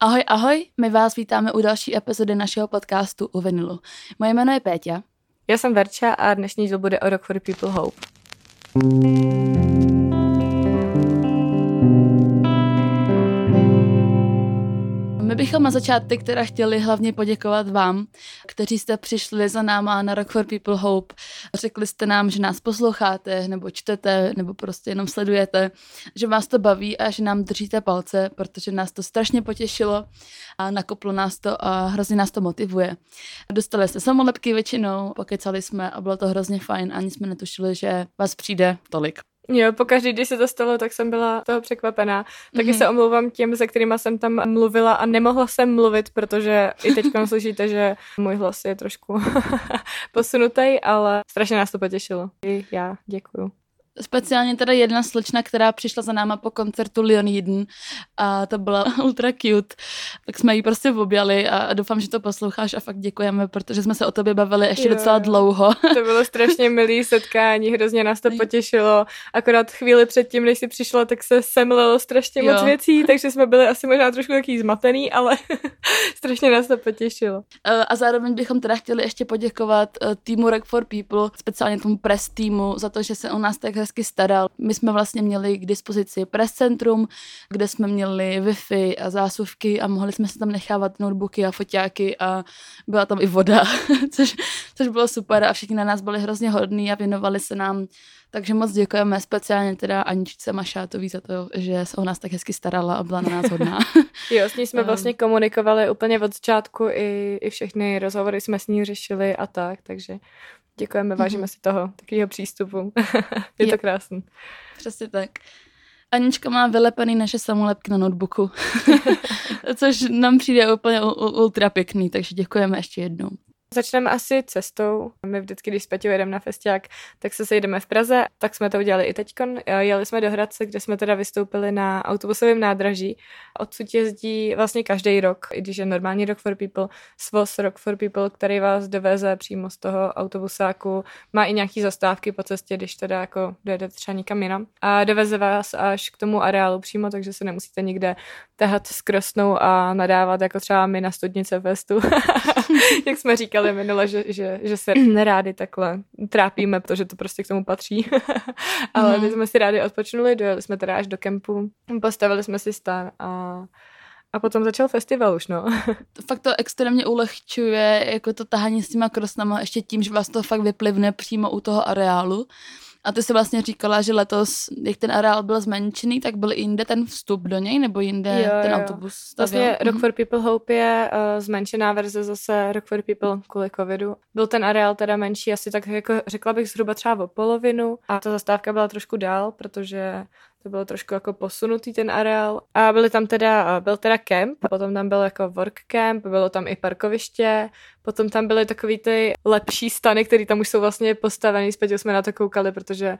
Ahoj, ahoj, my vás vítáme u další epizody našeho podcastu u Vinilu. Moje jméno je Péťa. Já jsem Verča a dnešní díl bude o Rock for People Hope. Bychom na začátek teda chtěli hlavně poděkovat vám, kteří jste přišli za náma na Rock for People Hope. Řekli jste nám, že nás posloucháte, nebo čtete, nebo prostě jenom sledujete, že vás to baví a že nám držíte palce, protože nás to strašně potěšilo a nakoplo nás to a hrozně nás to motivuje. Dostali jste samolepky většinou, pokecali jsme a bylo to hrozně fajn, ani jsme netušili, že vás přijde tolik. Jo, pokaždý, když se to stalo, tak jsem byla toho překvapená. Taky mm-hmm. se omlouvám těm, se kterými jsem tam mluvila a nemohla jsem mluvit, protože i teď slyšíte, že můj hlas je trošku posunutý, ale strašně nás to potěšilo. I já děkuju. Speciálně teda jedna slečna, která přišla za náma po koncertu Leon Eden a to byla ultra cute. Tak jsme ji prostě objali a doufám, že to posloucháš a fakt děkujeme, protože jsme se o tobě bavili ještě jo, docela dlouho. To bylo strašně milý setkání, hrozně nás to potěšilo. Akorát chvíli předtím, než jsi přišla, tak se semlelo strašně jo. moc věcí, takže jsme byli asi možná trošku taky zmatený, ale strašně nás to potěšilo. E, a zároveň bychom teda chtěli ještě poděkovat e, týmu Rock for People, speciálně tomu press týmu, za to, že se o nás tak hezky staral. My jsme vlastně měli k dispozici press centrum, kde jsme měli Wi-Fi a zásuvky a mohli jsme se tam nechávat notebooky a foťáky a byla tam i voda, což, což bylo super a všichni na nás byli hrozně hodní a věnovali se nám takže moc děkujeme speciálně teda Aničce Mašátový za to, že se o nás tak hezky starala a byla na nás hodná. jo, s ní jsme vlastně komunikovali úplně od začátku, i, i všechny rozhovory jsme s ní řešili a tak, takže Děkujeme, vážíme mm-hmm. si toho, takového přístupu. je, je to krásný. Přesně tak. Anička má vylepený naše samolepky na notebooku, což nám přijde úplně ultra pěkný, takže děkujeme ještě jednou. Začneme asi cestou. My vždycky, když s Peťou jedeme na festiák, tak se sejdeme v Praze, tak jsme to udělali i teďkon. Jeli jsme do Hradce, kde jsme teda vystoupili na autobusovém nádraží. Odsud jezdí vlastně každý rok, i když je normální Rock for People, svoz Rock for People, který vás doveze přímo z toho autobusáku. Má i nějaký zastávky po cestě, když teda jako dojede třeba někam jinam. A doveze vás až k tomu areálu přímo, takže se nemusíte nikde tahat s krosnou a nadávat, jako třeba my na studnice festu, jak jsme říkali minule, že, že, že se nerádi takhle trápíme, protože to prostě k tomu patří. Ale mm. my jsme si rádi odpočnuli, dojeli jsme teda až do kempu, postavili jsme si stan a a potom začal festival už, no. fakt to extrémně ulehčuje, jako to tahání s těma krosnama, ještě tím, že vás to fakt vyplivne přímo u toho areálu. A ty jsi vlastně říkala, že letos, jak ten areál byl zmenšený, tak byl jinde ten vstup do něj, nebo jinde jo, ten jo. autobus stavěl? Vlastně Rock mhm. for People Hope je uh, zmenšená verze zase Rock for People kvůli covidu. Byl ten areál teda menší, asi tak jako řekla bych zhruba třeba o polovinu a ta zastávka byla trošku dál, protože to bylo trošku jako posunutý ten areál. A byly tam teda, byl teda kemp, potom tam byl jako work camp, bylo tam i parkoviště, potom tam byly takový ty lepší stany, které tam už jsou vlastně postavený, zpět jsme na to koukali, protože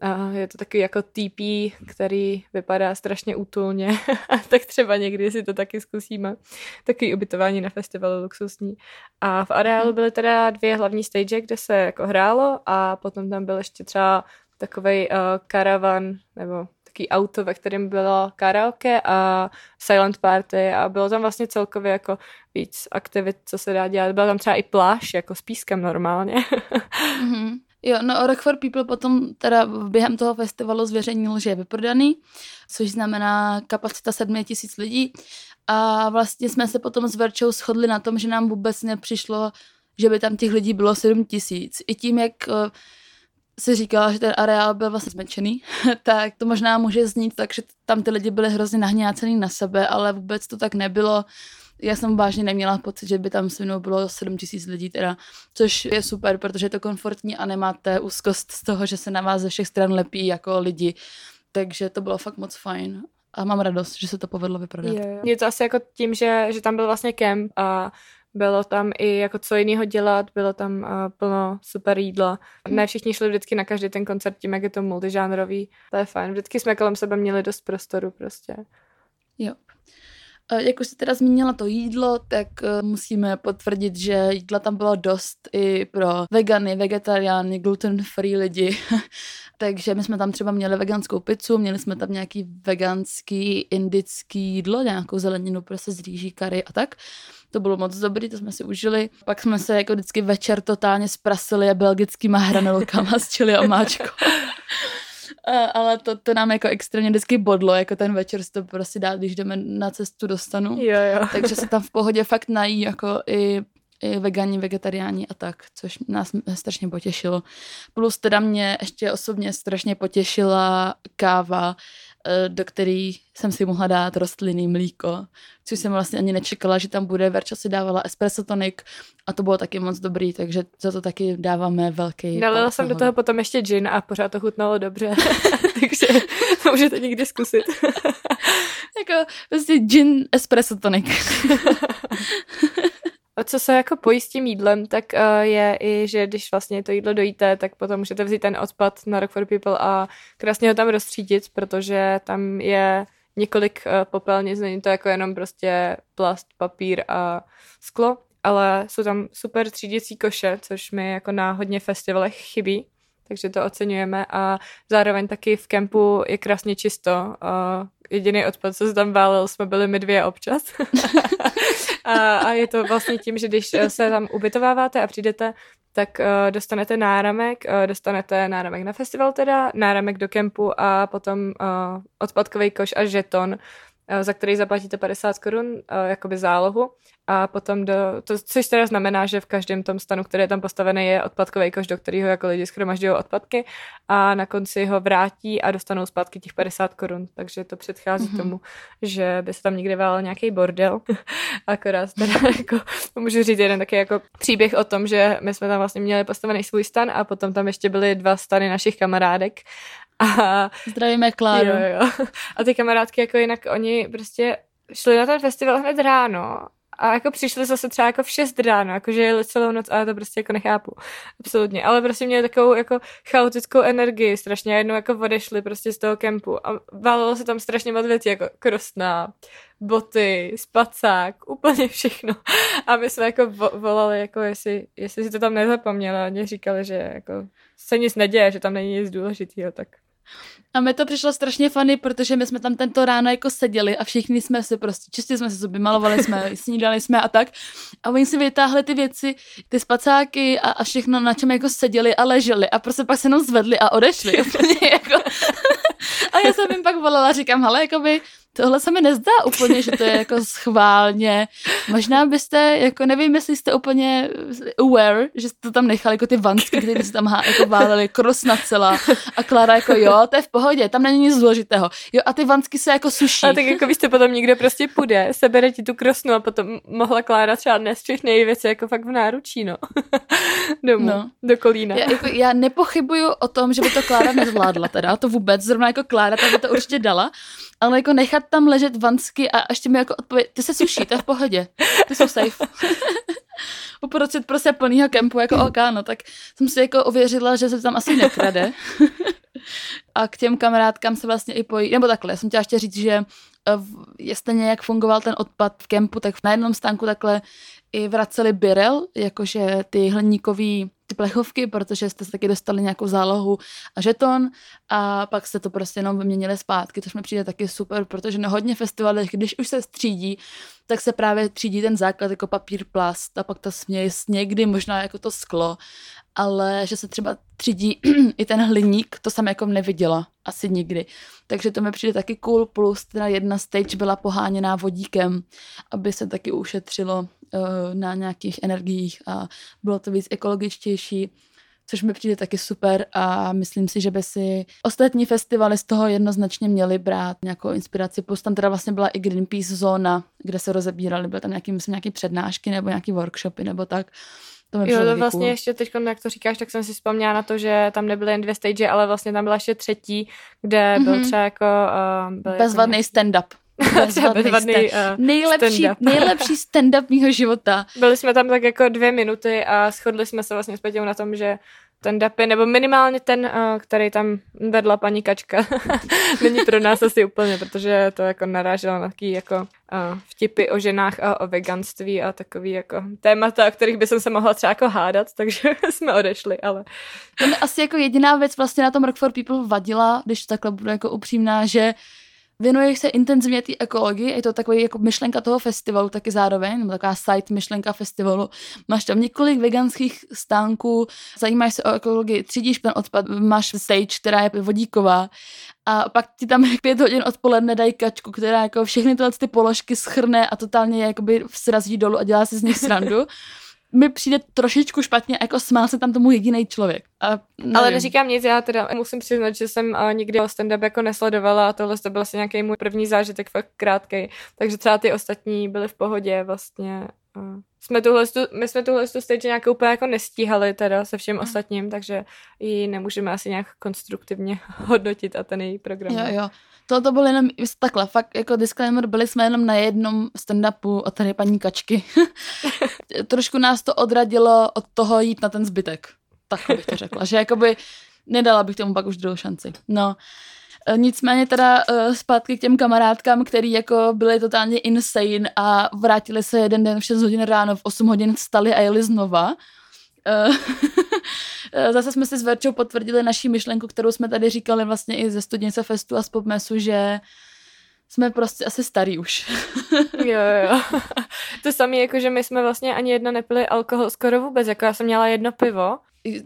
a je to takový jako TP, který vypadá strašně útulně, tak třeba někdy si to taky zkusíme. Takový ubytování na festivalu luxusní. A v areálu byly teda dvě hlavní stage, kde se jako hrálo a potom tam byl ještě třeba takový uh, karavan, nebo taký auto, ve kterém bylo karaoke a silent party a bylo tam vlastně celkově jako víc aktivit, co se dá dělat. Byla tam třeba i pláž, jako s pískem normálně. mm-hmm. Jo, no Rock for People potom teda během toho festivalu zveřejnil, že je vyprodaný, což znamená kapacita 7 tisíc lidí a vlastně jsme se potom s Verčou shodli na tom, že nám vůbec nepřišlo, že by tam těch lidí bylo 7 tisíc. I tím, jak eh, si říkala, že ten areál byl vlastně zmenšený, tak to možná může znít tak, že tam ty lidi byli hrozně nahňácený na sebe, ale vůbec to tak nebylo. Já jsem vážně neměla pocit, že by tam se mnou bylo 7 tisíc lidí teda, což je super, protože je to komfortní a nemáte úzkost z toho, že se na vás ze všech stran lepí jako lidi. Takže to bylo fakt moc fajn a mám radost, že se to povedlo vyprodat. Je, je to asi jako tím, že, že tam byl vlastně kemp a bylo tam i jako co jiného dělat, bylo tam uh, plno super jídla. Ne všichni šli vždycky na každý ten koncert tím, jak je to multižánrový. To je fajn. Vždycky jsme kolem sebe měli dost prostoru prostě. Jo. Jak už jsi teda zmínila to jídlo, tak eh, musíme potvrdit, že jídla tam bylo dost i pro vegany, vegetariány, gluten-free lidi. Takže my jsme tam třeba měli veganskou pizzu, měli jsme tam nějaký veganský indický jídlo, nějakou zeleninu prostě z rýží, kary a tak. To bylo moc dobrý, to jsme si užili. Pak jsme se jako vždycky večer totálně zprasili a belgickýma hranolkama s čili a máčkou. ale to, to nám jako extrémně vždycky bodlo, jako ten večer si to prostě dát, když jdeme na cestu dostanu. Jo, jo. Takže se tam v pohodě fakt nají jako i i vegani, vegetariáni a tak, což nás strašně potěšilo. Plus teda mě ještě osobně strašně potěšila káva, do který jsem si mohla dát rostlinný mlíko, což jsem vlastně ani nečekala, že tam bude. Verča si dávala espresso tonik a to bylo taky moc dobrý, takže za to taky dáváme velký. Nalila jsem do toho potom ještě gin a pořád to chutnalo dobře, takže to můžete někdy zkusit. jako prostě gin espresso tonik. co se jako pojí s tím jídlem, tak uh, je i, že když vlastně to jídlo dojíte, tak potom můžete vzít ten odpad na Rock for People a krásně ho tam rozstřídit, protože tam je několik uh, popelnic, není to jako jenom prostě plast, papír a sklo, ale jsou tam super třídící koše, což mi jako na hodně festivalech chybí, takže to oceňujeme a zároveň taky v kempu je krásně čisto. Uh, jediný odpad, co se tam válel, jsme byli my dvě občas. a, a je to vlastně tím, že když se tam ubytováváte a přijdete, tak uh, dostanete náramek, uh, dostanete náramek na festival teda, náramek do kempu a potom uh, odpadkový koš a žeton, Eh, za který zaplatíte 50 korun eh, jakoby zálohu a potom do, to, což teda znamená, že v každém tom stanu, který je tam postavený, je odpadkový koš, do kterého jako lidi schromažďují odpadky a na konci ho vrátí a dostanou zpátky těch 50 korun, takže to předchází mm-hmm. tomu, že by se tam někde válel nějaký bordel. Akorát teda jako, můžu říct jeden taky jako příběh o tom, že my jsme tam vlastně měli postavený svůj stan a potom tam ještě byly dva stany našich kamarádek a, Zdravíme Kláru. Jo, jo. A ty kamarádky jako jinak, oni prostě šli na ten festival hned ráno a jako přišli zase třeba jako v 6 ráno, jakože jeli celou noc a já to prostě jako nechápu. Absolutně. Ale prostě měli takovou jako chaotickou energii, strašně jednou jako odešli prostě z toho kempu a válilo se tam strašně moc věcí, jako krostná, boty, spacák, úplně všechno. A my jsme jako volali, jako jestli, jestli si to tam nezapomněla. Oni říkali, že jako se nic neděje, že tam není nic důležitého, tak a mi to přišlo strašně funny, protože my jsme tam tento ráno jako seděli a všichni jsme si prostě, čistě jsme se zuby, malovali jsme, snídali jsme a tak. A oni si vytáhli ty věci, ty spacáky a, a všechno, na čem jako seděli a leželi a prostě pak se jenom zvedli a odešli. jako. a já jsem jim pak volala a říkám, hele, jakoby, tohle se mi nezdá úplně, že to je jako schválně. Možná byste, jako nevím, jestli jste úplně aware, že jste to tam nechali, jako ty vansky, které se tam há, jako váleli, krosna celá. A Klára jako jo, to je v pohodě, tam není nic důležitého. Jo, a ty vansky se jako suší. A tak jako víš, potom někdo prostě půjde, sebere ti tu krosnu a potom mohla Klára třeba dnes všechny věci jako fakt v náručí, no. Domů, no. do kolína. Já, jako, já nepochybuju o tom, že by to Klára nezvládla teda, to vůbec, zrovna jako Klára, tak by to určitě dala, ale jako nechat tam ležet vansky a ještě mi jako odpovědět, ty se suší, to je v pohodě, ty jsou safe. Uprostřed prostě plnýho kempu, jako OK, no, tak jsem si jako ověřila, že se tam asi nekrade. a k těm kamarádkám se vlastně i pojí, nebo takhle, jsem chtěla ještě říct, že eh, je stejně jak fungoval ten odpad v kempu, tak na jednom stánku takhle i vraceli birel, jakože ty hliníkový ty plechovky, protože jste se taky dostali nějakou zálohu a žeton a pak jste to prostě jenom vyměnili zpátky, což mi přijde taky super, protože na hodně festivalech, když už se střídí, tak se právě třídí ten základ jako papír, plast a pak to směs, někdy možná jako to sklo, ale že se třeba třídí i ten hliník, to jsem jako neviděla asi nikdy. Takže to mi přijde taky cool, plus teda jedna stage byla poháněná vodíkem, aby se taky ušetřilo na nějakých energiích a bylo to víc ekologičtější což mi přijde taky super a myslím si, že by si ostatní festivaly z toho jednoznačně měly brát nějakou inspiraci. Plus tam teda vlastně byla i Greenpeace zóna, kde se rozebíraly, byly tam nějaký, myslím, nějaký přednášky nebo nějaký workshopy nebo tak. To jo, to vlastně cool. ještě teď, jak to říkáš, tak jsem si vzpomněla na to, že tam nebyly jen dvě stage, ale vlastně tam byla ještě třetí, kde mm-hmm. byl třeba jako... Uh, Bezvadný jako stand-up. Bezvadný, uh, nejlepší, stand-up. nejlepší stand-up mýho života. Byli jsme tam tak jako dvě minuty a shodli jsme se vlastně s Petěou na tom, že ten dapy, nebo minimálně ten, uh, který tam vedla paní Kačka. Není pro nás asi úplně, protože to jako naráželo na taký jako uh, vtipy o ženách a o veganství a takový jako témata, o kterých by se mohla třeba jako hádat, takže jsme odešli, ale... To mi asi jako jediná věc vlastně na tom Rock for People vadila, když takhle budu jako upřímná, že věnuješ se intenzivně té ekologii, je to takový jako myšlenka toho festivalu taky zároveň, nebo taková site myšlenka festivalu. Máš tam několik veganských stánků, zajímáš se o ekologii, třídíš ten odpad, máš stage, která je vodíková a pak ti tam pět hodin odpoledne dají kačku, která jako všechny tyhle ty položky schrne a totálně jakoby srazí dolů a dělá si z nich srandu. mi přijde trošičku špatně, jako smál se tam tomu jediný člověk. A Ale neříkám nic, já teda musím přiznat, že jsem uh, nikdy stand-up jako nesledovala a tohle to byl asi nějaký můj první zážitek, fakt krátký. Takže třeba ty ostatní byly v pohodě vlastně. Uh, jsme tuhle, my jsme tuhle stage nějak úplně jako nestíhali teda se všem hmm. ostatním, takže ji nemůžeme asi nějak konstruktivně hodnotit a ten její program. Jo, jo. To, to bylo jenom takhle, fakt jako disclaimer, byli jsme jenom na jednom stand-upu a tady paní Kačky. Trošku nás to odradilo od toho jít na ten zbytek. Tak bych to řekla, že jakoby nedala bych tomu pak už druhou šanci. No, Nicméně teda uh, zpátky k těm kamarádkám, který jako byli totálně insane a vrátili se jeden den v 6 hodin ráno, v 8 hodin stali a jeli znova. Uh, zase jsme si s Verčou potvrdili naší myšlenku, kterou jsme tady říkali vlastně i ze Studnice Festu a z Popmesu, že jsme prostě asi starý už. jo, jo. To samé, jako že my jsme vlastně ani jedna nepili alkohol skoro vůbec, jako já jsem měla jedno pivo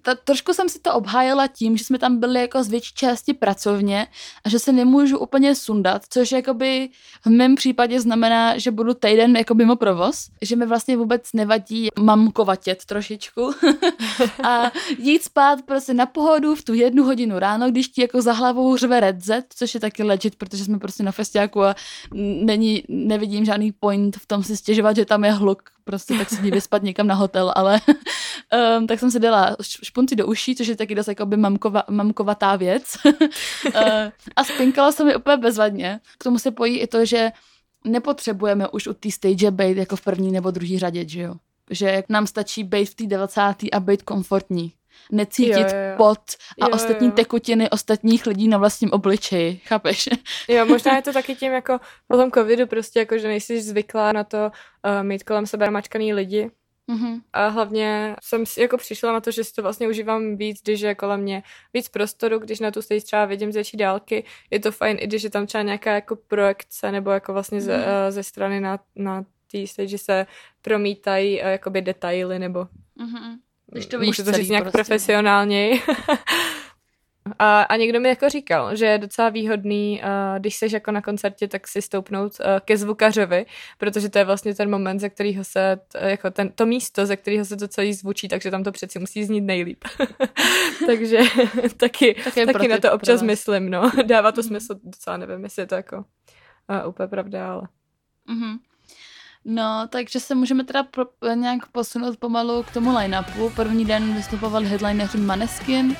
ta, trošku jsem si to obhájila tím, že jsme tam byli jako z větší části pracovně a že se nemůžu úplně sundat, což jakoby v mém případě znamená, že budu týden jako mimo provoz, že mi vlastně vůbec nevadí mamkovatět trošičku. A jít spát prostě na pohodu v tu jednu hodinu ráno, když ti jako za hlavou řve redzet, což je taky legit, protože jsme prostě na festiáku a není, nevidím žádný point v tom si stěžovat, že tam je hluk, prostě tak si vyspat někam na hotel, ale um, tak jsem si dala špunty do uší, což je taky dost jako by mamkova, mamkovatá věc. Eh, a spinkala se mi úplně bezvadně. K tomu se pojí i to, že nepotřebujeme už u té stage být jako v první nebo druhý řadě, že jo? Že nám stačí být v té 90. a být komfortní necítit jo, jo, jo. pot a jo, ostatní jo. tekutiny ostatních lidí na vlastním obličeji, chápeš? Jo, možná je to taky tím jako po tom covidu prostě jako, že nejsi zvyklá na to uh, mít kolem sebe mačkaný lidi, Mm-hmm. A hlavně jsem si jako přišla na to, že si to vlastně užívám víc, když je kolem mě víc prostoru, když na tu stage třeba vidím z větší dálky. Je to fajn, i když je tam třeba nějaká jako projekce nebo jako vlastně mm-hmm. ze, uh, ze strany na, na té stage se promítají uh, jakoby detaily nebo mm-hmm. Když to Můžu to říct nějak prostě. profesionálněji. A, a někdo mi jako říkal, že je docela výhodný, uh, když seš jako na koncertě, tak si stoupnout uh, ke zvukařovi, protože to je vlastně ten moment, ze kterého se, t, jako ten, to místo, ze kterého se to celý zvučí, takže tam to přeci musí znít nejlíp. takže taky, taky na to občas myslím, no. Dává to mm-hmm. smysl docela, nevím, jestli je to jako uh, úplně pravda, ale... Mm-hmm. No, takže se můžeme teda pro, nějak posunout pomalu k tomu line-upu. První den vystupovali headlineři Maneskin.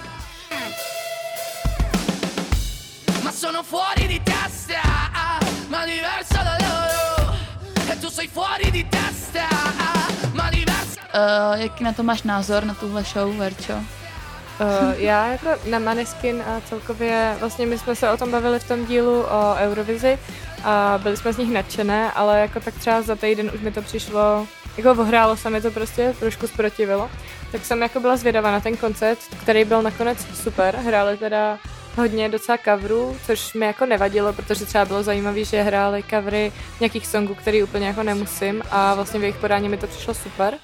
Sono fuori di testa, ma diverso da loro. E tu sei fuori di testa, ma diverso... Uh, jaký na to máš názor, na tuhle show, Verčo? Uh, já jako na Maneskin a celkově, vlastně my jsme se o tom bavili v tom dílu o Eurovizi a byli jsme z nich nadšené, ale jako tak třeba za týden už mi to přišlo, jako ohrálo se mi to prostě, trošku zprotivilo. Tak jsem jako byla zvědavá na ten koncert, který byl nakonec super, hráli teda hodně docela coverů, což mi jako nevadilo, protože třeba bylo zajímavé, že hráli covery nějakých songů, který úplně jako nemusím a vlastně v jejich podání mi to přišlo super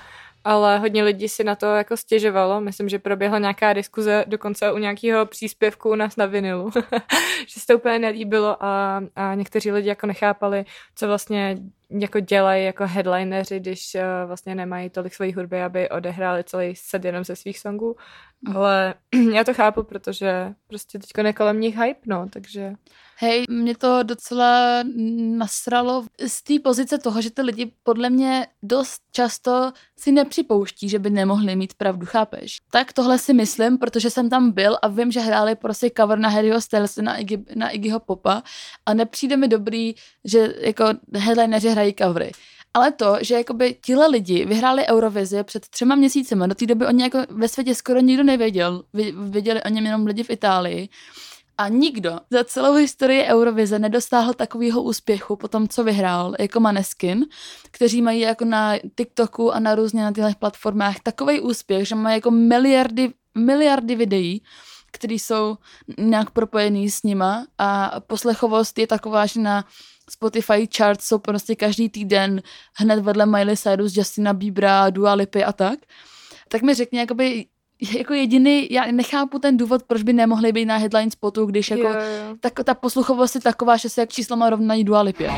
ale hodně lidí si na to jako stěžovalo. Myslím, že proběhla nějaká diskuze dokonce u nějakého příspěvku u nás na vinilu, že se to úplně nelíbilo a, a někteří lidi jako nechápali, co vlastně jako dělají jako headlineři, když uh, vlastně nemají tolik svojí hudby, aby odehráli celý set jenom ze svých songů. Mm. Ale já to chápu, protože prostě teďko nekolem nich hype, no, takže... Hej, mě to docela nasralo z té pozice toho, že ty lidi podle mě dost často si nepřipouští, že by nemohli mít pravdu, chápeš? Tak tohle si myslím, protože jsem tam byl a vím, že hráli prostě cover na Harryho Stylese na, Iggy, na Iggyho Popa a nepřijde mi dobrý, že jako headlineři hrají covery. Ale to, že jakoby tihle lidi vyhráli Eurovizi před třema měsícema, do té doby oni jako ve světě skoro nikdo nevěděl, věděli o něm jenom lidi v Itálii. A nikdo za celou historii Eurovize nedostáhl takového úspěchu po tom, co vyhrál, jako Maneskin, kteří mají jako na TikToku a na různě na těchto platformách takový úspěch, že mají jako miliardy, miliardy videí, které jsou nějak propojený s nima a poslechovost je taková, že na Spotify charts jsou prostě každý týden hned vedle Miley Cyrus, Justina Biebera, Dua Lipy a tak. Tak mi řekni, jakoby, jako jediný, já nechápu ten důvod, proč by nemohli být na headline spotu, když jako, Jo, jo. tak, ta posluchovost je taková, že se jak číslama rovnají Dua Lipě.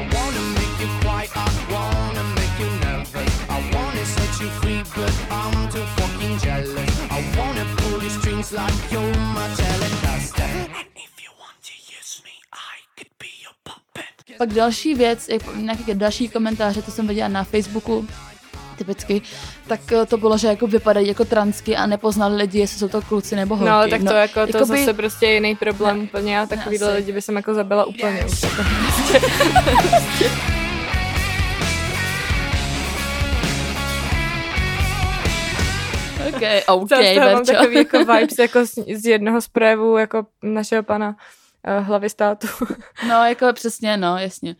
Pak další věc, jak nějaké další komentáře, to jsem viděla na Facebooku, typicky, tak eh, to bylo, že jako vypadají jako transky a nepoznali lidi, jestli jsou to kluci nebo holky. No, tak to jako, to jakoby- zase prostě je jiný problém Ne, úplně a takovýhle asi. lidi by jsem jako zabila úplně. už. OK, OK, Okay, mám Verčo. takový jako vibes jako z, z jednoho z projevů jako našeho pana hlavy státu. No, jako přesně, no, jasně.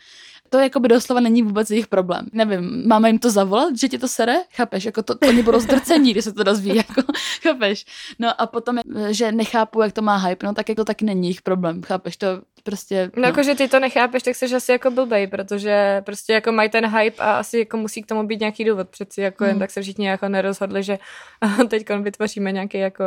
To jako by doslova není vůbec jejich problém. Nevím, máme jim to zavolat, že ti to sere? Chápeš? Jako to, oni budou zdrcení, když se to dozví, jako, chápeš? No a potom, že nechápu, jak to má hype, no tak jako taky není jejich problém, chápeš? To prostě, No, jako, že ty to nechápeš, tak jsi asi jako blbej, protože prostě jako mají ten hype a asi jako musí k tomu být nějaký důvod. Přeci jako jen Hmm. tak se všichni jako nerozhodli, že teď vytvoříme nějaký jako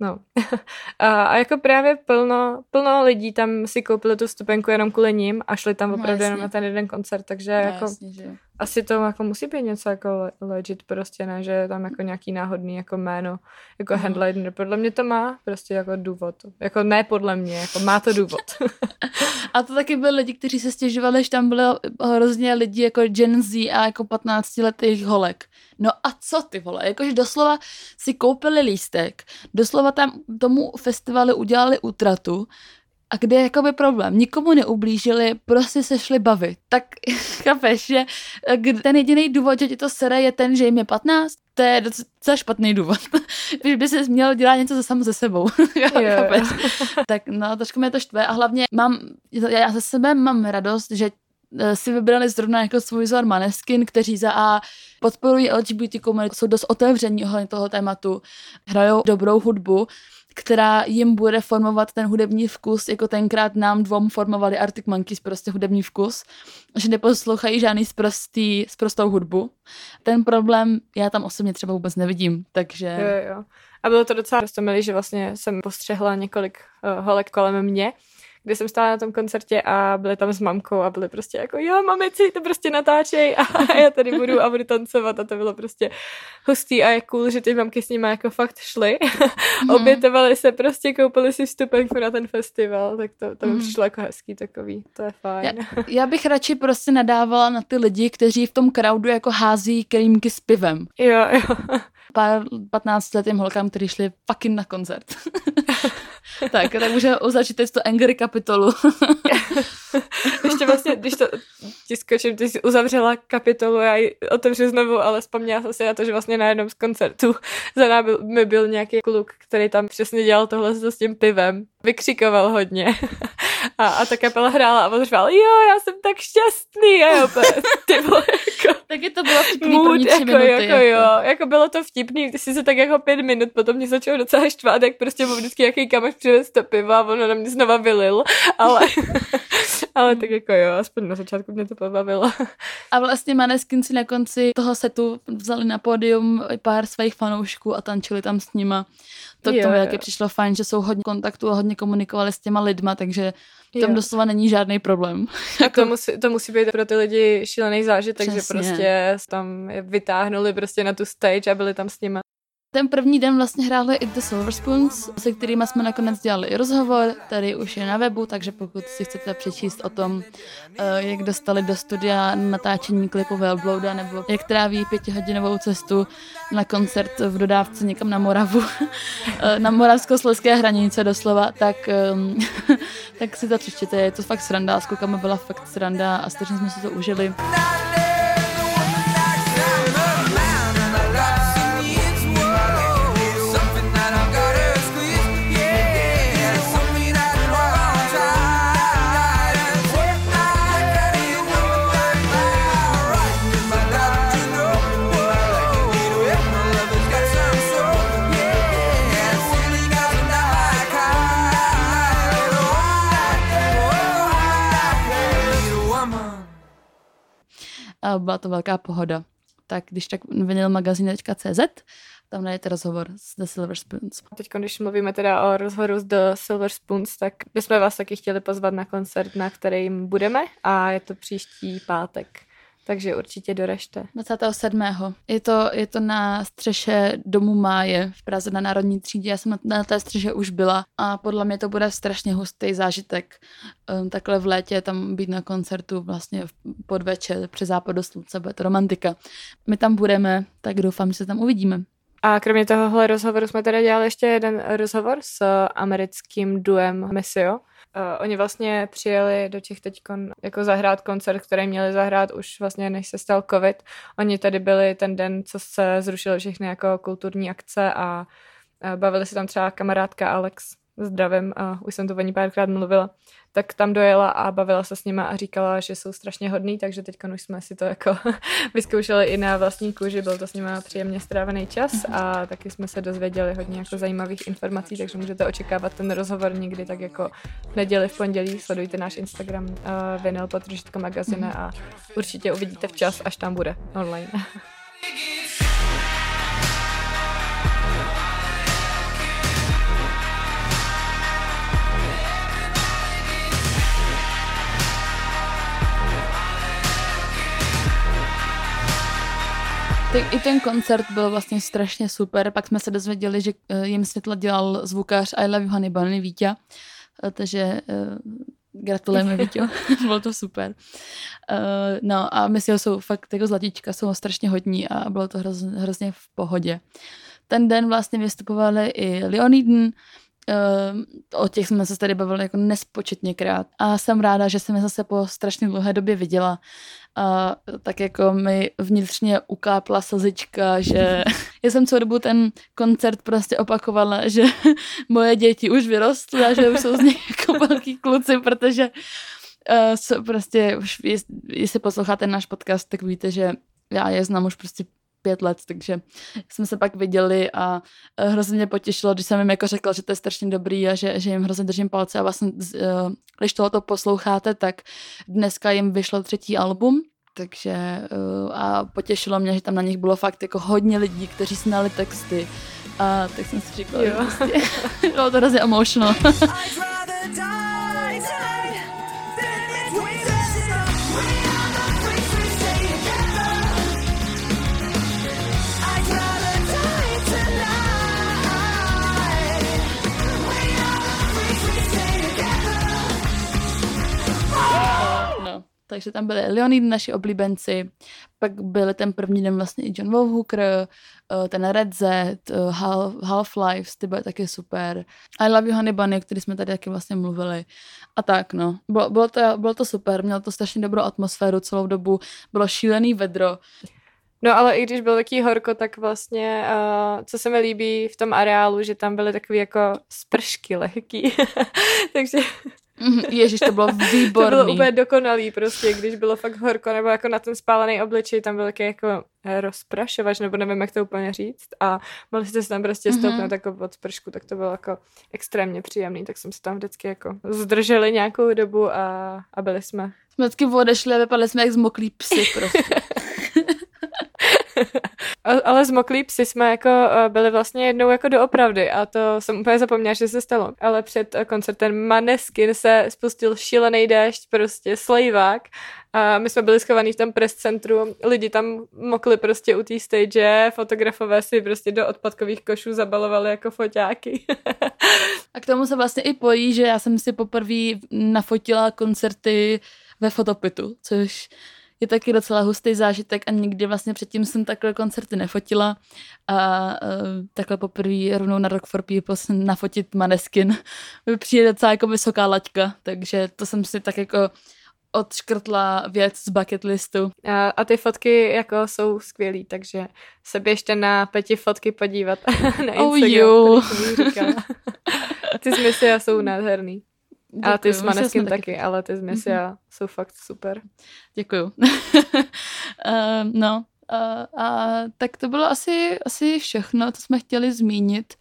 No. a, a jako právě plno, plno lidí tam si koupili tu stupenku jenom kvůli ním a šli tam No, opravdu jenom jasně. na ten jeden koncert, takže no, jako jasně, že. Asi to jako musí být něco jako le- legit prostě, ne, že je tam jako nějaký náhodný jako jméno, jako Mhm. headliner. Podle mě to má prostě jako důvod. Jako ne podle mě, jako má to důvod. A to taky byli lidi, kteří se stěžovali, že tam bylo hrozně lidí jako Gen Z a jako 15 letých holek. No a co ty vole, jakože doslova si koupili lístek, doslova tam tomu festivalu udělali útratu, a kde je jakoby problém? Nikomu neublížili, prostě se šli bavit. Tak chápeš, že eh, ten jediný důvod, že ti to sere, je ten, že jim je 15? To je docela špatný důvod. Že by se měl dělat něco se sám se sebou. chápeš? tak no, trošku mě to štve a hlavně mám, já ze sebe mám radost, že eh, si vybrali zrovna jako svůj vzor Maneskin, kteří za A podporují LGBT komunitu, jsou dost otevření ohledně toho tématu, hrajou dobrou hudbu, která jim bude formovat ten hudební vkus, jako tenkrát nám dvom formovali Arctic Monkeys prostě hudební vkus, že neposlouchají žádný sprostý, sprostou hudbu. Ten problém já tam osobně třeba vůbec nevidím, takže... Jo, jo. A bylo to docela dost milý, že vlastně jsem postřehla několik uh, holek kolem mě, kde jsem stála na tom koncertě a byly tam s mamkou a byly prostě jako, jo, mamici, to prostě natáčej a já tady budu a budu tancovat a to bylo prostě hustý a je cool, že ty mamky s nimi jako fakt šly. Mhm. Obětovali se prostě, koupili si vstupenku na ten festival, tak to, to mi Mhm. přišlo jako hezký takový, to je fajn. Já bych radši prostě nadávala na ty lidi, kteří v tom crowdu jako hází krýmky s pivem. Jo, jo. Pár 15 letým holkám, kteří šli fucking na koncert. Tak, tak můžeme uzavřít teď to Angry kapitolu. Ještě vlastně, když to ti skočím, ty jsi uzavřela kapitolu, já ji otevřu znovu, ale vzpomněla jsem si na to, že vlastně na jednom z koncertů za námi byl, nějaký kluk, který tam přesně dělal tohle s tím pivem. Vykřikoval hodně. A, a ta kapela hrála a on řval, jo, já jsem tak šťastný. A opět, ty vole, jako Taky to bylo vtipný mood, první tři jako, minuty. jako, jo, jako bylo to vtipný, ty si se tak jako pět minut, potom mě začalo docela štvát, jak prostě mu vždycky jaký kamaš přivez to pivo a ono na mě znova vylil, ale, ale tak jako jo, aspoň na začátku mě to pobavilo. A vlastně Maneskin si na konci toho setu vzali na pódium pár svých fanoušků a tančili tam s nima. To k tomu jo. taky přišlo fajn, že jsou hodně kontaktu a hodně komunikovali s těma lidma, takže tam Jo. doslova není žádný problém. A to musí, to musí být pro ty lidi šílený zážitek, že Přesně. prostě tam je vytáhnuli prostě na tu stage a byli tam s nimi. Ten první den vlastně hráli i The Silver Spoons, se kterými jsme nakonec dělali i rozhovor, tady už je na webu, takže pokud si chcete přečíst o tom, eh, jak dostali do studia natáčení klipu Velblouda, nebo jak tráví pětihodinovou cestu na koncert v dodávce někam na Moravu, eh, na moravsko-slezské hranice doslova, tak, ehm, tak si to přečtěte, je to fakt sranda, s klukama byla fakt sranda a strašně jsme si to užili. A byla to velká pohoda. Tak když tak vinylmagazine.cz tam najdete rozhovor s The Silver Spoons. Teď, když mluvíme teda o rozhovoru s The Silver Spoons, tak bychom vás taky chtěli pozvat na koncert, na kterým budeme a je to příští pátek. Takže určitě doražte. 27. Je to, je to na střeše domu Máje v Praze na Národní třídě. Já jsem na, na té střeše už byla a podle mě to bude strašně hustý zážitek. Um, takhle v létě tam být na koncertu vlastně v podvečer při západu slunce, bude to romantika. My tam budeme, tak doufám, že se tam uvidíme. A kromě tohohle rozhovoru jsme teda dělali ještě jeden rozhovor s americkým duem Missio. Uh, oni vlastně přijeli do těch teď jako zahrát koncert, který měli zahrát už vlastně než se stal covid. Oni tady byli ten den, co se zrušily všechny jako kulturní akce a uh, bavili se tam třeba kamarádka Alex, zdravím, a už jsem to o ní párkrát mluvila, tak tam dojela a bavila se s nima a říkala, že jsou strašně hodný, takže teď už jsme si to jako vyzkoušeli i na vlastní kůži, byl to s nima příjemně strávený čas a taky jsme se dozvěděli hodně jako zajímavých informací, takže můžete očekávat ten rozhovor někdy tak jako v neděli, v pondělí, sledujte náš Instagram uh, vinyl potržitko magazine a určitě uvidíte včas, až tam bude online. Tak i ten koncert byl vlastně strašně super. Pak jsme se dozvěděli, že eh, jim světlo dělal zvukař I Love You Honey Bunny Vítě. Eh, takže uh, gratulujeme Vítě, bylo to super. Uh, no a my si ho jsou fakt jako zlatička, jsou strašně hodní a bylo to hroz, hrozně v pohodě. Ten den vlastně vystupovali i Leoniden, o těch jsme se tady bavili jako nespočetněkrát. A jsem ráda, že jsem je zase po strašně dlouhé době viděla. A tak jako mi vnitřně ukápla slzička, že já jsem celou dobu ten koncert prostě opakovala, že moje děti už vyrostly a že už jsou z nich jako velký kluci, protože uh, prostě už, jestli posloucháte náš podcast, tak víte, že já je znám už prostě pět let, takže jsme se pak viděli a eh, hrozně mě potěšilo, když jsem jim jako řekla, že to je strašně dobrý a že, že jim hrozně držím palce a vlastně, eh, když tohoto posloucháte, tak dneska jim vyšlo třetí album, takže eh, a potěšilo mě, že tam na nich bylo fakt jako hodně lidí, kteří znali texty a tak jsem si říkala, jo. Prostě, bylo to hrozně emotional. takže tam byli Leonid, naši oblíbenci, pak byli ten první den vlastně i John Hooker, eh, ten Red Z, eh, Half-Life, ty byly taky super. I Love You Honey Bunny, o který jsme tady taky vlastně mluvili. A tak, no. Bylo, bylo, to, bylo to super, mělo to strašně dobrou atmosféru celou dobu, bylo šílený vedro. No ale i když byl taký horko, tak vlastně, uh, co se mi líbí v tom areálu, že tam byly takové jako spršky lehký. Takže Mhm, Ježíš, to bylo výborný. to bylo úplně dokonalý prostě, když bylo fakt horko, nebo jako na ten spálený obličej, tam byl taky jako rozprašovač, nebo nevím, jak to úplně říct. A mohli jste se tam prostě mhm. stoupnout mm-hmm. jako pod spršku, tak to bylo jako extrémně příjemný, tak jsme se tam vždycky jako zdrželi nějakou dobu a, a byli jsme. Jsme vždycky odešli a vypadali jsme jak zmoklí psy prostě. Ale zmoklí psy jsme jako eh, byli vlastně jednou jako doopravdy a to jsem úplně zapomněla, že se stalo. Ale před eh, koncertem Maneskin se spustil šílený déšť, prostě slejvák a my jsme byli schovaní v tom press centru, lidi tam mokli prostě u té stage, fotografové si prostě do odpadkových košů zabalovali jako foťáky. a k tomu se vlastně i pojí, že já jsem si poprvé nafotila koncerty ve fotopitu, což je taky docela hustý zážitek a nikdy vlastně předtím jsem takhle koncerty nefotila a uh, takhle poprvé rovnou na Rock for People jsem nafotit Maneskin přijde docela jako vysoká laťka, takže to jsem si tak jako odškrtla věc z bucket listu. A, a ty fotky jako jsou skvělý, takže se běžte na pěti fotky podívat na oh, Instagram, oh, Ty smysly jsou nádherný. Děkuju, a ty s Maneskin taky, taky, ale ty z Messia mm-hmm. jsou fakt super. Děkuju. uh, no, uh, a tak to bylo asi, asi všechno, co jsme chtěli zmínit.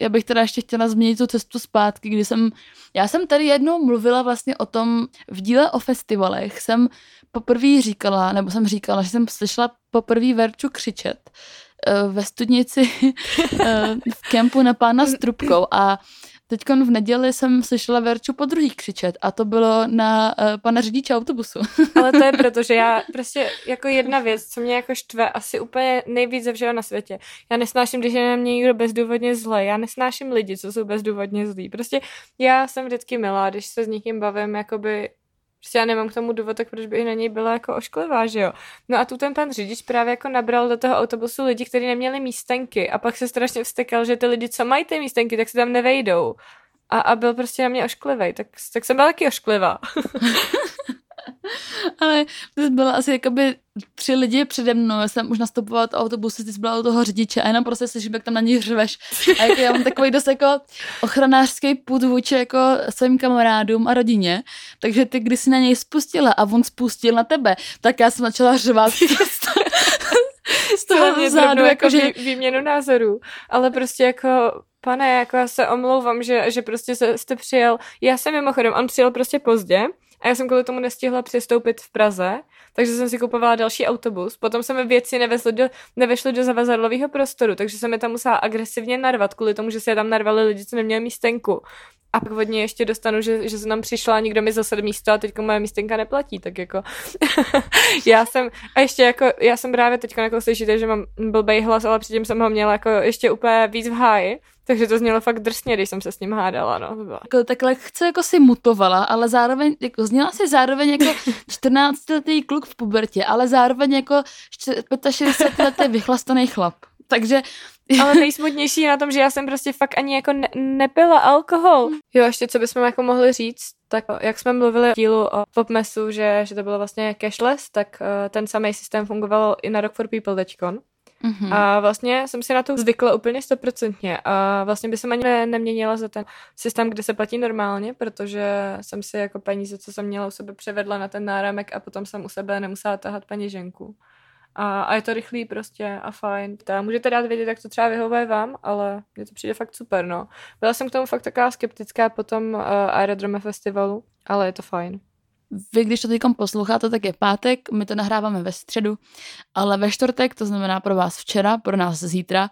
já bych teda ještě chtěla změnit tu cestu zpátky, kdy jsem, já jsem tady jednou mluvila vlastně o tom, v díle o festivalech jsem poprvé říkala, nebo jsem říkala, že jsem slyšela poprvé Verču křičet eh, ve studnici v kempu na pána s trubkou a Teď v neděli jsem slyšela Verču po druhý křičet a to bylo na uh, pana řidiče autobusu. Ale to je proto, že já prostě jako jedna věc, co mě jako štve asi úplně nejvíc ze všeho na světě. Já nesnáším, když je na mě někdo bezdůvodně zle. Já nesnáším lidi, co jsou bezdůvodně zlí. Prostě já jsem vždycky milá, když se s někým bavím jakoby Prostě já nemám k tomu důvod, tak proč by i na něj byla jako ošklivá, že jo. No a tu ten pan řidič právě jako nabral do toho autobusu lidi, kteří neměli místenky a pak se strašně vstekal, že ty lidi, co mají ty místenky, tak se tam nevejdou. A, a byl prostě na mě ošklivý, tak, tak jsem byla taky ošklivá. Ale ty byla asi jakoby tři lidi přede mnou, já jsem už nastupovala od autobusu, ty jsi byla u toho řidiče a jenom prostě slyším, jak tam na ní řveš. A jako já mám takový dost jako ochranářský půd vůči jako svým kamarádům a rodině, takže ty, když jsi na něj spustila a on spustil na tebe, tak já jsem začala řvat z toho zádu, jako že... výměnu názorů, ale prostě jako pane, jako já se omlouvám, že, že prostě se, jste přijel, já jsem mimochodem, on přijel prostě pozdě, a já jsem kvůli tomu nestihla přestoupit v Praze, takže jsem si kupovala další autobus. Potom se mi věci nevešly do, nevešly do zavazadlového prostoru, takže jsem je tam musela agresivně narvat, kvůli tomu, že se je tam narvali lidi, co neměli místenku. A pak od něj ještě dostanu, že, že jsem tam přišla a někdo mi zase místo a teď moje místenka neplatí, tak jako já jsem, a ještě jako, já jsem právě teď jako slyšíte, že mám blbej hlas, ale předtím jsem ho měla jako ještě úplně víc v háji, takže to znělo fakt drsně, když jsem se s ním hádala, no. Jako, takhle chce jako si mutovala, ale zároveň, jako zněla si zároveň jako 14-letý kluk v pubertě, ale zároveň jako 65-letý vychlastaný chlap. Takže ale nejsmutnější na tom, že já jsem prostě fakt ani jako ne- nepila alkohol. Jo, ještě co bychom jako mohli říct, tak jak jsme mluvili v dílu o Popmesu, že, že to bylo vlastně cashless, tak uh, ten samý systém fungoval i na Rock for People teďkon. Mm-hmm. A vlastně jsem si na to zvykla úplně stoprocentně a vlastně by jsem ani ne, neměnila za ten systém, kde se platí normálně, protože jsem si jako peníze, co jsem měla u sebe, převedla na ten náramek a potom jsem u sebe nemusela tahat peněženku. A, a je to rychlý prostě a fajn. Ta, můžete dát vědět, jak to třeba vyhovuje vám, ale mně to přijde fakt super, no. Byla jsem k tomu fakt taková skeptická po tom uh, Aerodrome festivalu, ale je to fajn. Vy, když to teď posloucháte, tak je pátek, my to nahráváme ve středu, ale ve čtvrtek, to znamená pro vás včera, pro nás zítra,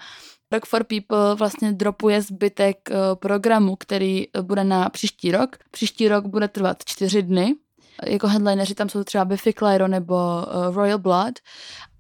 Rock for People vlastně dropuje zbytek uh, programu, který bude na příští rok. Příští rok bude trvat čtyři dny, jako headlineři tam jsou třeba Biffy Clyro nebo uh, Royal Blood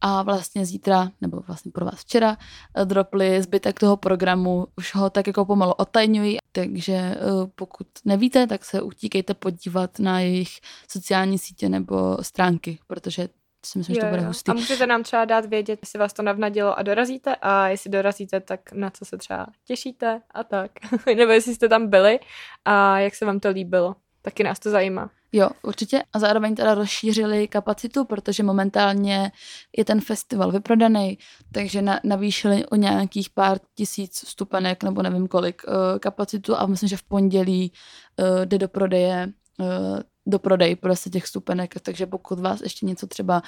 a vlastně zítra, nebo vlastně pro vás včera, uh, dropli zbytek toho programu, už ho tak jako pomalu otajňují, takže uh, pokud nevíte, tak se utíkejte podívat na jejich sociální sítě nebo stránky, protože si myslím, jo, že to bude hustý. A můžete nám třeba dát vědět, jestli vás to navnadilo a dorazíte a jestli dorazíte, tak na co se třeba těšíte a tak. nebo jestli jste tam byli a jak se vám to líbilo. Taky nás to zajímá. Jo, určitě. A zároveň teda rozšířili kapacitu, protože momentálně je ten festival vyprodaný, takže na, navýšili o nějakých pár tisíc stupenek, nebo nevím kolik, uh, kapacitu a myslím, že v pondělí uh, jde do prodeje uh, do prodej prostě těch stupenek, takže pokud vás ještě něco třeba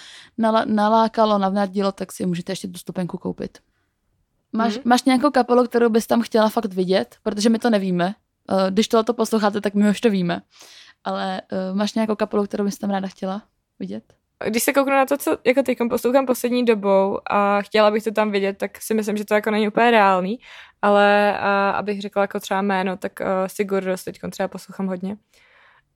nalákalo, navnadilo, tak si můžete ještě tu stupenku koupit. Máš, hmm. máš nějakou kapelu, kterou bys tam chtěla fakt vidět? Protože my to nevíme. Když tohle posloucháte, tak my už to víme. Ale uh, máš nějakou kapelu, kterou bys tam ráda chtěla vidět? Když se kouknu na to, co jako teď poslouchám poslední dobou a chtěla bych to tam vidět, tak si myslím, že to jako není úplně reálný, ale uh, abych řekla jako třeba jméno, tak uh, Sigur teď třeba poslouchám hodně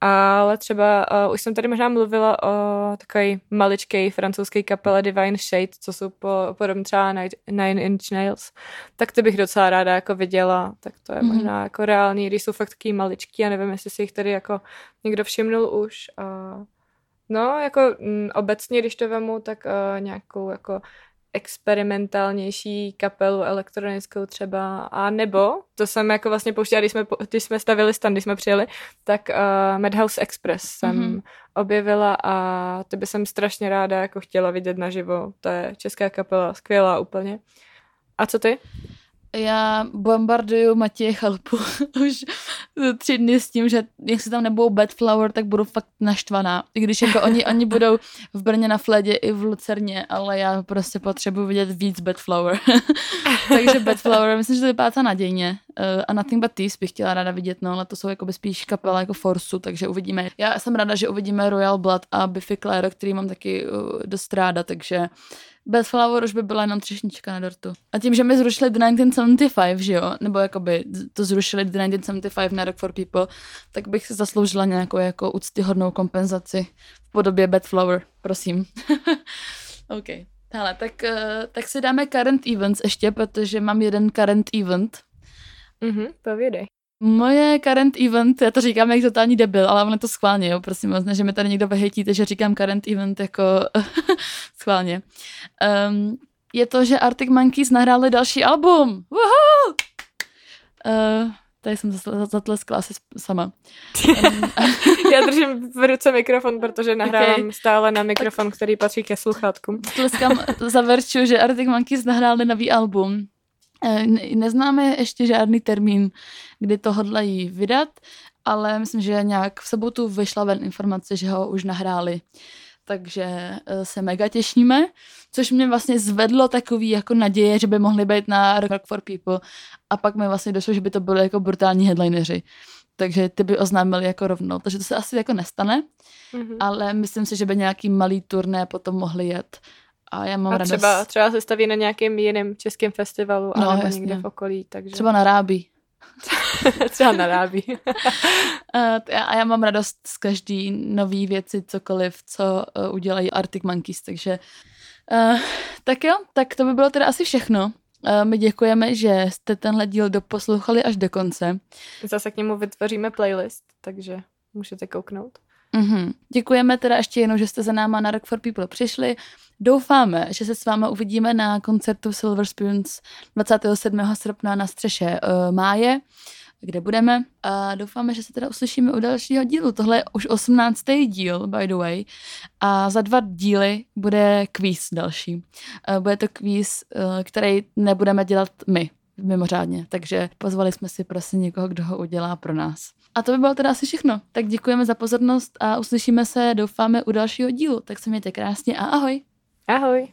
ale třeba uh, už jsem tady možná mluvila o takové maličké francouzské kapele Divine Shade, co jsou po, podobně třeba Nine Inch Nails, tak to bych docela ráda jako viděla, tak to je mm-hmm. možná jako reálný, když jsou fakt takový maličký, já nevím, jestli si jich tady jako někdo všimnul už. Uh, no, jako m, mm, obecně, když to vemu, tak uh, nějakou jako experimentálnější kapelu elektronickou třeba, a nebo, to jsem jako vlastně pouštěla, když jsme, když jsme stavili stan, když jsme přijeli, tak uh, Madhouse Express jsem mm-hmm. objevila a to by jsem strašně ráda jako chtěla vidět naživo. To je česká kapela, skvělá úplně. A co ty? Já bombarduju Matěje Chalupu už tři dny s tím, že jestli tam nebudou Bedflower, tak budu fakt naštvaná. I když jako oni, oni budou v Brně na Fledě i v Lucerně, ale já prostě potřebuji vidět víc Bedflower. Takže Bedflower, myslím, že to vypadá nadějně. Uh, a Nothing But Tease bych chtěla ráda vidět, no, ale to jsou jako spíš kapela jako Forsu, takže uvidíme. Já jsem ráda, že uvidíme Royal Blood a Biffy Clyro, který mám taky uh, dost ráda, takže bez Flower už by byla jenom třešnička na dortu. A tím, že mi zrušili The 1975, že jo, nebo jakoby to zrušili The 1975 na Rock for People, tak bych si zasloužila nějakou jako úctyhodnou kompenzaci v podobě Bad Flower, prosím. OK. Hele, tak, uh, tak si dáme current events ještě, protože mám jeden current event. Mhm, povědej. Moje current event, já to říkám jak totální debil, ale ono to schválně, jo, prosím vás, ne, že mi tady někdo vyhejtíte, že říkám current event jako schválně. Um, je to, že Arctic Monkeys nahráli další album. Woohoo! Uh, tady jsem zatleskla asi sama. Já držím v ruce mikrofon, protože nahrávám okay. stále na mikrofon, který patří ke sluchátkům. Tleskám za verču, že Arctic Monkeys nahráli nový album. Eh, neznáme ještě žádný termín, kdy to hodlají vydat, ale myslím, že nějak v sobotu vyšla ven informace, že ho už nahráli. Takže eh, se mega těšíme, což mě vlastně zvedlo takový jako naděje, že by mohli být na Rock for People a pak mi vlastně došlo, že by to byly jako brutální headlineři. Takže ty by oznámili jako rovnou. Takže to se asi jako nestane, mm-hmm. ale myslím si, že by nějaký malý turné potom mohli jet a já mám a radost. Třeba, třeba se staví na nějakém jiném českém festivalu, no, nebo jasně. někde v okolí. Takže... Třeba na Rábí. třeba na Rábí. a já mám radost z každý nový věci, cokoliv, co uh, udělají Arctic Monkeys, takže uh, tak jo, tak to by bylo teda asi všechno. My děkujeme, že jste tenhle díl doposlouchali až do konce. Zase k němu vytvoříme playlist, takže můžete kouknout. Mm-hmm. Děkujeme teda ještě jednou, že jste za náma na Rock for People přišli. Doufáme, že se s vámi uvidíme na koncertu Silver Spoons 27. srpna na střeše uh, máje, kde budeme. A doufáme, že se teda uslyšíme u dalšího dílu. Tohle je už 18. díl, by the way. A za dva díly bude kvíz další. Uh, bude to kvíz, uh, který nebudeme dělat my mimořádně. Takže pozvali jsme si prosím někoho, kdo ho udělá pro nás. A to by bylo teda asi všechno. Tak děkujeme za pozornost a uslyšíme se, doufáme, u dalšího dílu. Tak se mějte krásně a ahoj. Ahoj.